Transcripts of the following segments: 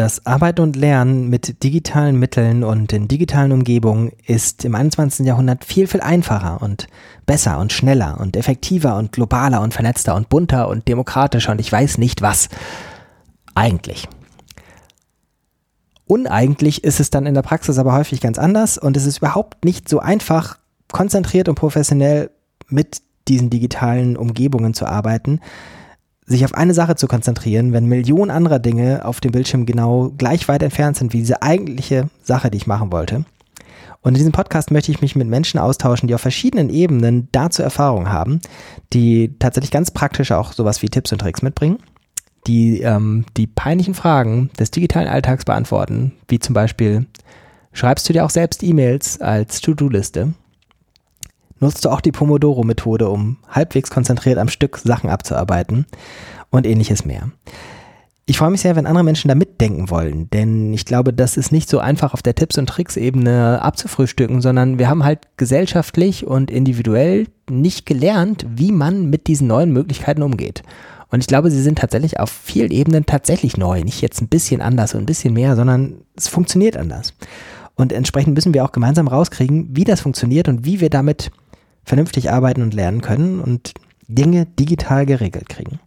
Das Arbeiten und Lernen mit digitalen Mitteln und in digitalen Umgebungen ist im 21. Jahrhundert viel, viel einfacher und besser und schneller und effektiver und globaler und vernetzter und bunter und demokratischer und ich weiß nicht was. Eigentlich. Uneigentlich ist es dann in der Praxis aber häufig ganz anders und es ist überhaupt nicht so einfach, konzentriert und professionell mit diesen digitalen Umgebungen zu arbeiten, sich auf eine Sache zu konzentrieren, wenn Millionen anderer Dinge auf dem Bildschirm genau gleich weit entfernt sind wie diese eigentliche Sache, die ich machen wollte. Und in diesem Podcast möchte ich mich mit Menschen austauschen, die auf verschiedenen Ebenen dazu Erfahrung haben, die tatsächlich ganz praktisch auch sowas wie Tipps und Tricks mitbringen, die ähm, die peinlichen Fragen des digitalen Alltags beantworten, wie zum Beispiel, schreibst du dir auch selbst E-Mails als To-Do-Liste? Nutzt du auch die Pomodoro-Methode, um halbwegs konzentriert am Stück Sachen abzuarbeiten und ähnliches mehr. Ich freue mich sehr, wenn andere Menschen da mitdenken wollen, denn ich glaube, das ist nicht so einfach auf der Tipps- und Tricks-Ebene abzufrühstücken, sondern wir haben halt gesellschaftlich und individuell nicht gelernt, wie man mit diesen neuen Möglichkeiten umgeht. Und ich glaube, sie sind tatsächlich auf vielen Ebenen tatsächlich neu. Nicht jetzt ein bisschen anders und ein bisschen mehr, sondern es funktioniert anders. Und entsprechend müssen wir auch gemeinsam rauskriegen, wie das funktioniert und wie wir damit vernünftig arbeiten und lernen können und Dinge digital geregelt kriegen.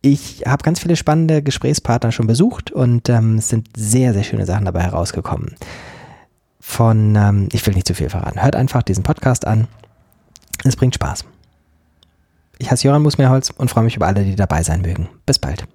Ich habe ganz viele spannende Gesprächspartner schon besucht und ähm, es sind sehr, sehr schöne Sachen dabei herausgekommen. Von, ähm, ich will nicht zu viel verraten, hört einfach diesen Podcast an. Es bringt Spaß. Ich heiße Joran Musmeerholz und freue mich über alle, die dabei sein mögen. Bis bald.